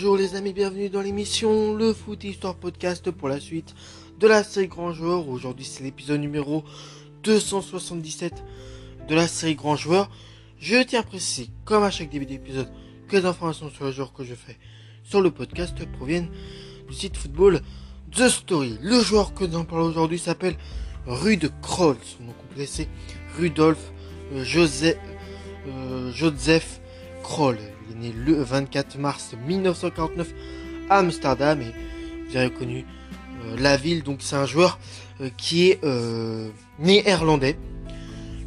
Bonjour les amis, bienvenue dans l'émission Le Foot Histoire Podcast pour la suite de la série Grand Joueur. Aujourd'hui c'est l'épisode numéro 277 de la série Grand Joueur. Je tiens à préciser, comme à chaque début d'épisode, que les informations sur les joueurs que je fais sur le podcast proviennent du site football The Story. Le joueur que nous en parlons aujourd'hui s'appelle Rude Kroll. Son nom complet c'est Rudolf euh, Joseph, euh, Joseph Il est né le 24 mars 1949 à Amsterdam et vous avez reconnu euh, la ville. Donc c'est un joueur euh, qui est euh, néerlandais.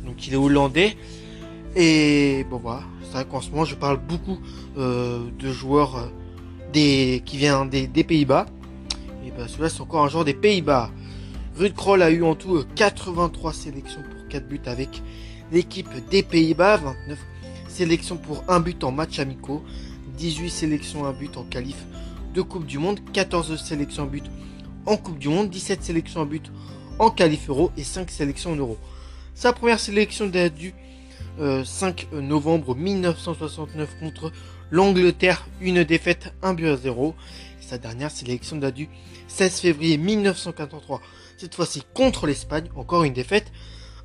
Donc il est hollandais. Et bon voilà, c'est vrai qu'en ce moment je parle beaucoup de joueurs qui viennent des, des Pays-Bas. Et ben celui-là c'est encore un joueur des Pays-Bas. Ruud Kroll a eu en tout 83 sélections pour 4 buts avec l'équipe des Pays-Bas, 29 sélections pour un but en match amicaux, 18 sélections un but en qualif de Coupe du Monde, 14 sélections but en Coupe du Monde, 17 sélections but en qualif euro et 5 sélections en euro. Sa première sélection date du euh, 5 novembre 1969 contre l'Angleterre, une défaite 1 but à 0. Et sa dernière sélection date du 16 février 1943, cette fois-ci contre l'Espagne, encore une défaite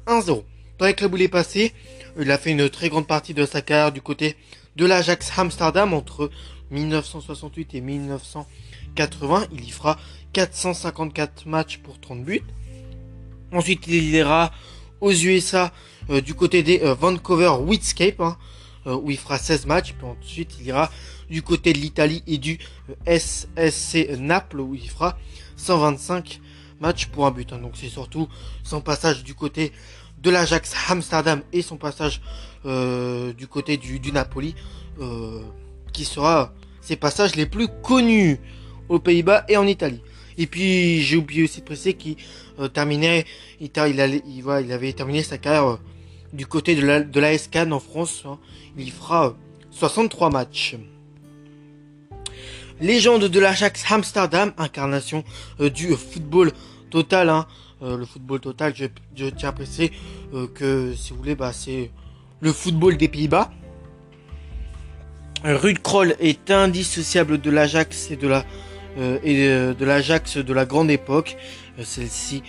1-0. Dans les clubs où il est il a fait une très grande partie de sa carrière du côté de l'Ajax Amsterdam entre 1968 et 1980. Il y fera 454 matchs pour 30 buts. Ensuite, il ira aux USA euh, du côté des euh, Vancouver Whitscape, hein, euh, où il fera 16 matchs. Puis ensuite, il ira du côté de l'Italie et du SSC Naples, où il fera 125 matchs pour un but. Hein. Donc c'est surtout son passage du côté de l'Ajax Amsterdam et son passage euh, du côté du, du Napoli euh, qui sera ses passages les plus connus aux Pays-Bas et en Italie. Et puis j'ai oublié aussi de préciser qu'il euh, terminait, il, avait terminé sa carrière du côté de la, de SCAN en France. Hein. Il y fera 63 matchs. Légende de l'Ajax Amsterdam, incarnation du football total. Hein. Euh, le football total, je, tiens à préciser euh, que si vous voulez, bah, c'est le football des Pays-Bas. Ruud Kroll est indissociable de l'Ajax et de la euh, l'Ajax de la grande époque, celle-ci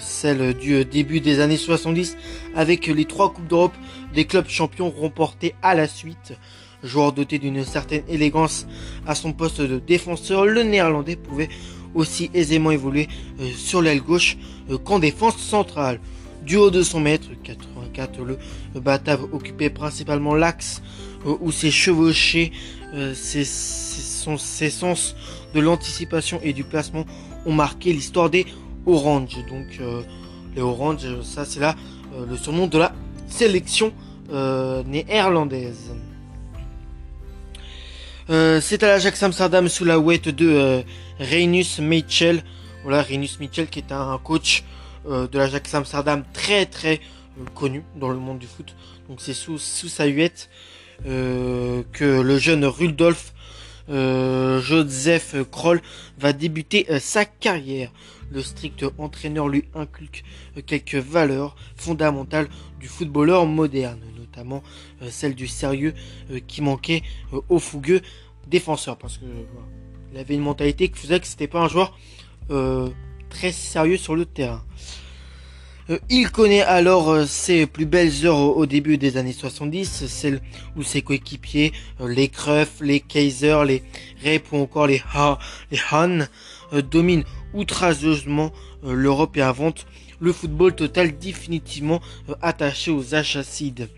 celle du début des années 70 avec les trois coupes d'Europe des clubs champions remportés à la suite. Joueur doté d'une certaine élégance à son poste de défenseur, le néerlandais pouvait aussi aisément évoluer euh, sur l'aile gauche euh, qu'en défense centrale. Du haut de son mètre 84, le Batave occupait principalement l'axe euh, où ses chevauchés, ses, ses, ses, sens de l'anticipation et du placement ont marqué l'histoire des Orange. Donc les Orange, ça c'est là le surnom de la sélection néerlandaise. Euh, c'est à l'Ajax Amsterdam sous la ouette de euh, Reinus Mitchell. Voilà, Reinus Mitchell qui est un coach euh, de l'Ajax Amsterdam très très euh, connu dans le monde du foot. Donc c'est sous, sous sa huette que le jeune Rudolf Joseph Kroll va débuter sa carrière. Le strict entraîneur lui inculque quelques valeurs fondamentales du footballeur moderne notamment euh, celle du sérieux euh, qui manquait euh, au fougueux défenseur parce que il avait une mentalité qui faisait que c'était pas un joueur très sérieux sur le terrain. Il connaît alors ses plus belles heures au, début des années 70, celles où ses coéquipiers, les Cruyff, les Kaiser, les Rep ou encore les, ha, les Han, dominent outrageusement l'Europe et inventent le football total définitivement attaché aux achacides.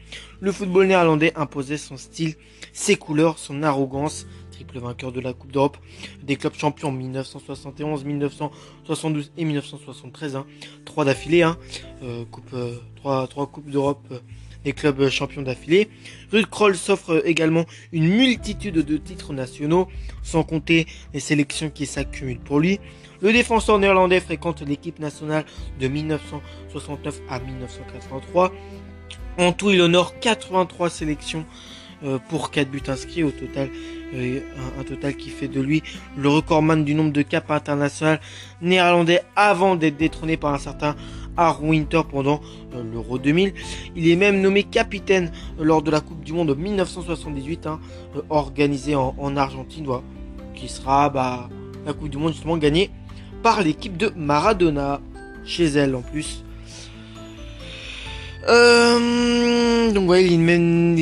Le football néerlandais imposait son style, ses couleurs, son arrogance, triple vainqueur de la Coupe d'Europe, des clubs champions 1971, 1972 et 1973, hein, trois d'affilée, hein, euh, coupe, euh, trois, coupes d'Europe euh, des clubs champions d'affilée. Ruud Kroll s'offre également une multitude de titres nationaux, sans compter les sélections qui s'accumulent pour lui. Le défenseur néerlandais fréquente l'équipe nationale de 1969 à 1983. En tout, il honore 83 sélections pour 4 buts inscrits au total, un, total qui fait de lui le recordman du nombre de caps international néerlandais avant d'être détrôné par un certain Aaron Winter pendant l'Euro 2000. Il est même nommé capitaine lors de la Coupe du Monde 1978, hein, organisée en, Argentine, qui sera bah, la Coupe du Monde justement gagnée par l'équipe de Maradona, chez elle en plus. Euh, donc ouais, il est, même,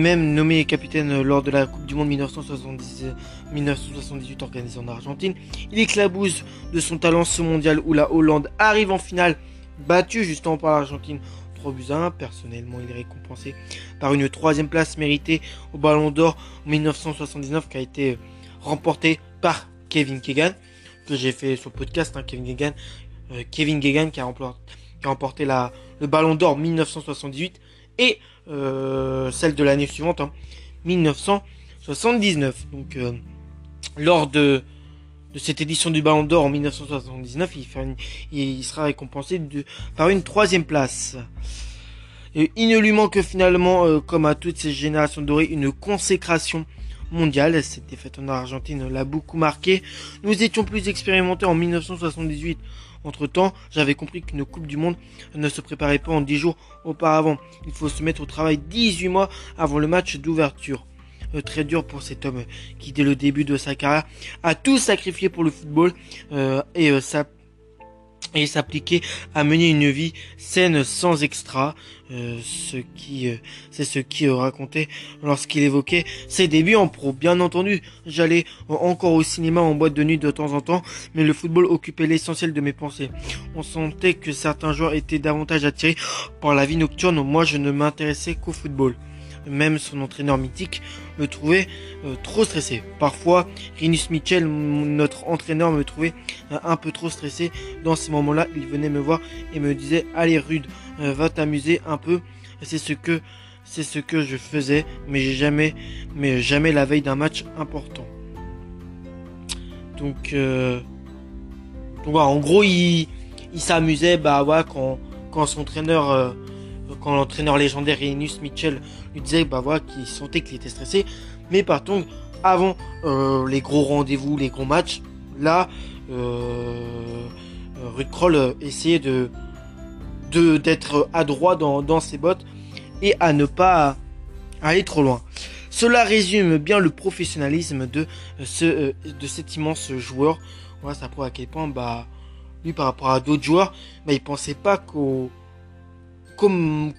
nommé capitaine lors de la Coupe du Monde 1978 organisée en Argentine. Il éclabousse de son talent ce mondial où la Hollande arrive en finale, battue justement par l'Argentine 3 buts 1. Personnellement, il est récompensé par une troisième place méritée au Ballon d'Or 1979 qui a été remportée par Kevin Keegan, que j'ai fait sur le podcast, hein, Kevin Keegan, euh, Kevin Keegan qui a remporté le Ballon d'Or 1978 et euh, celle de l'année suivante, 1979. Hein, Donc, euh, lors de, cette édition du Ballon d'Or en 1979, il, sera récompensé par une troisième place. Et il ne lui manque finalement, euh, comme à toutes ces générations dorées, une consécration mondiale. Cette défaite en Argentine l'a beaucoup marqué. Nous étions plus expérimentés en 1978 entre temps, j'avais compris qu'une Coupe du Monde ne se préparait pas en 10 jours auparavant. Il faut se mettre au travail 18 mois avant le match d'ouverture. Euh, très dur pour cet homme qui, dès le début de sa carrière, a tout sacrifié pour le football euh, et euh, ça et s'appliquer à mener une vie saine sans extra, euh, ce qui euh, c'est ce qui euh, racontait lorsqu'il évoquait ses débuts en pro. Bien entendu, j'allais encore au cinéma en boîte de nuit de temps en temps, mais le football occupait l'essentiel de mes pensées. On sentait que certains joueurs étaient davantage attirés par la vie nocturne, moi je ne m'intéressais qu'au football. Même son entraîneur mythique me trouvait euh, trop stressé. Parfois, Rinus Mitchell, notre entraîneur, me trouvait euh, un peu trop stressé. Dans ces moments-là, il venait me voir et me disait Allez, Rude, euh, va t'amuser un peu. C'est ce que c'est ce que je faisais, mais jamais, mais jamais la veille d'un match important. Donc, donc en gros, il, s'amusait, bah quand son entraîneur quand l'entraîneur légendaire Rinus Mitchell lui disait bah voilà qu'il sentait qu'il était stressé. Mais par contre, avant euh, les gros rendez-vous, les gros matchs, là, euh, Ruud Kroll euh, essayait d'être adroit dans, dans ses bottes et à ne pas aller trop loin. Cela résume bien le professionnalisme de ce de cet immense joueur. Voilà, ça prouve à quel point bah lui par rapport à d'autres joueurs, bah, il pensait pas qu'au comme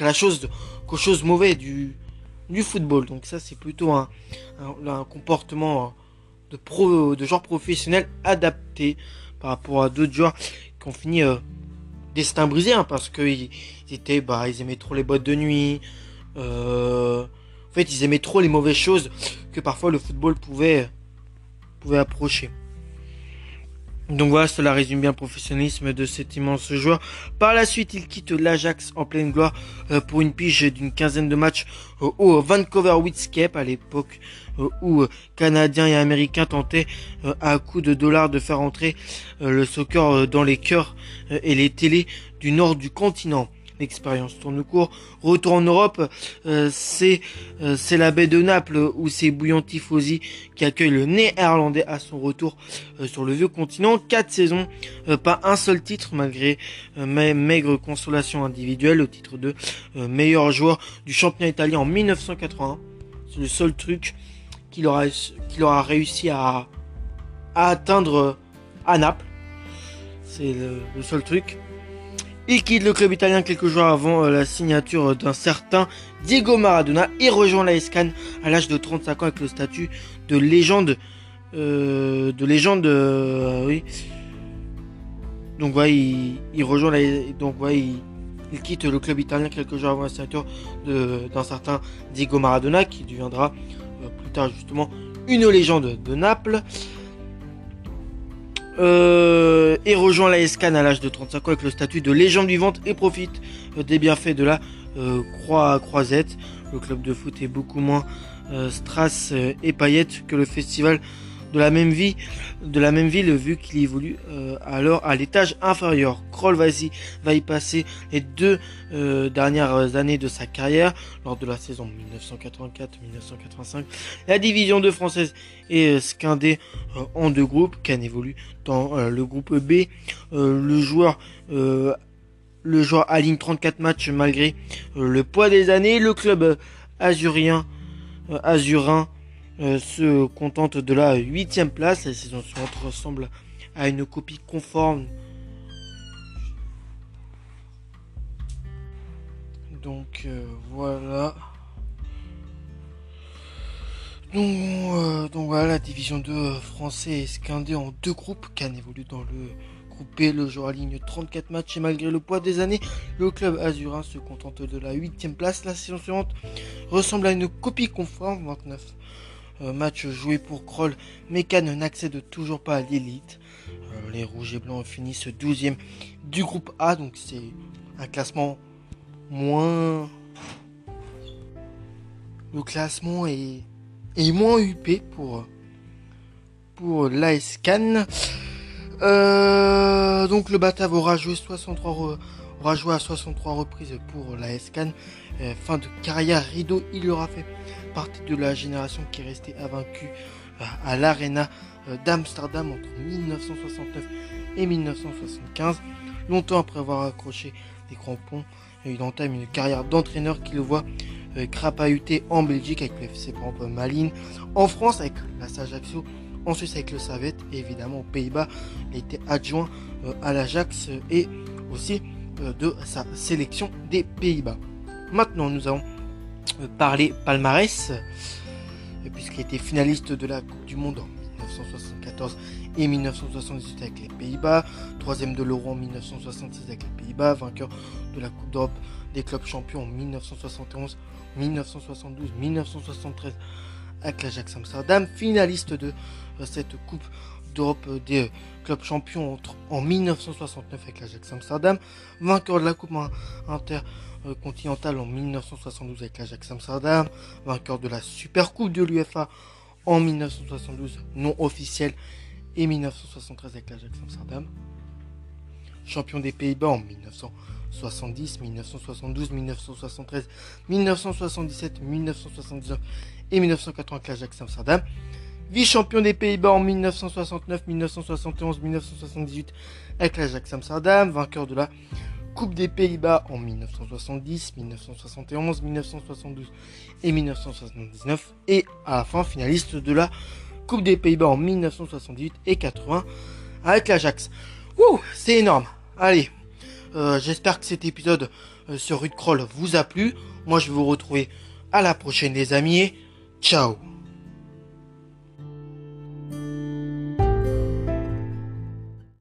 la chose qu'aux choses mauvaises du football. Donc ça c'est plutôt un, comportement de pro de genre professionnel adapté par rapport à d'autres joueurs qui ont fini euh, destin brisé hein, parce que ils, étaient bah ils aimaient trop les boîtes de nuit. Euh, en fait ils aimaient trop les mauvaises choses que parfois le football pouvait pouvait approcher. Donc voilà, cela résume bien le professionnalisme de cet immense joueur. Par la suite, il quitte l'Ajax en pleine gloire euh, pour une pige d'une quinzaine de matchs euh, au Vancouver Whitscape à l'époque euh, où Canadiens et Américains tentaient à coups de dollars de faire entrer le soccer dans les cœurs et les télés du nord du continent l'expérience tourne court. Retour en Europe, euh, c'est euh, c'est la baie de Naples où c'est Bouillon Tifosi qui accueille le néerlandais à son retour euh, sur le vieux continent. Quatre saisons, pas un seul titre malgré maigre consolation individuelle, au titre de meilleur joueur du championnat italien en 1981. C'est le seul truc qu'il aura, qu'il aura réussi à, à atteindre à Naples. C'est le seul truc. Il quitte le club italien quelques jours avant euh, la signature d'un certain Diego Maradona et rejoint la Escan à l'âge de 35 ans avec le statut de légende. Euh, de légende, euh. Donc ouais, il, rejoint quitte le club italien quelques jours avant la signature d'un certain Diego Maradona qui deviendra plus tard justement une légende de Naples. Euh, et rejoint la SCAN à l'âge de 35 ans avec le statut de légende vivante et profite euh, des bienfaits de la euh, Croix Croisette. Le club de foot est beaucoup moins strass et paillettes que le festival de la même vie, de la même ville, vu qu'il évolue euh, alors à l'étage inférieur. Kroll va y, passer les deux euh, dernières années de sa carrière lors de la saison 1984-1985. La division 2 française est scindée en deux groupes. Can évolue dans le groupe B. le joueur le joueur aligne 34 matchs malgré le poids des années. Le club azurien, azurin se contente de la huitième place. La saison suivante ressemble à une copie conforme Donc voilà. Donc, voilà, la division 2 français est scindée en deux groupes. Cannes évolue dans le groupe. Le joueur aligne 34 matchs et malgré le poids des années, le club azurin se contente de la 8 place. La saison suivante ressemble à une copie conforme. 29 euh, matchs joués pour Kroll, mais n'accède toujours pas à l'élite. les rouges et blancs finissent 12e du groupe A, donc c'est un classement moins. Le classement est, est moins UP pour, pour l'AS. Euh, donc le Batav aura joué 63 aura joué à 63 reprises pour l'AS Cannes. Euh, fin de carrière rideau, il aura fait partie de la génération qui est restée invaincue euh, à l'Arena d'Amsterdam entre 1969 et 1975. Longtemps après avoir accroché des crampons il entame une carrière d'entraîneur qui le voit euh, crapahuter en Belgique avec le FC Malines, en France avec la Ajaccio, en Suisse avec le Savette et évidemment aux Pays-Bas. Il été adjoint euh, à l'Ajax et aussi euh, de sa sélection des Pays-Bas. Maintenant, nous allons parler palmarès, puisqu'il était finaliste de la Coupe du Monde en 1974 et 1978 avec les Pays-Bas, troisième de l'Euro en 1966 avec les Pays-Bas, vainqueur de la Coupe d'Europe des clubs champions en 1971, 1972, 1973 avec l'Ajax Amsterdam, finaliste de euh, cette Coupe d'Europe des clubs champions en 1969 avec l'Ajax Amsterdam, vainqueur de la Coupe intercontinentale en 1972 avec l'Ajax Amsterdam, vainqueur de la Super Coupe de l'UFA en 1972 non officielle et 1973 avec l'Ajax Amsterdam. Champion des Pays-Bas en 1970, 1972, 1973, 1977, 1979 et 1980 avec l'Ajax Amsterdam. Vice-champion des Pays-Bas en 1969, 1971, 1978 avec l'Ajax Amsterdam. Vainqueur de la Coupe des Pays-Bas en 1970, 1971, 1972 et 1979. Et à la fin, finaliste de la Coupe des Pays-Bas en 1978 et 80 avec l'Ajax. Wouh, c'est énorme. Allez, euh, j'espère que cet épisode euh, sur Rude Kroll vous a plu. Moi, je vais vous retrouver à la prochaine, les amis. Ciao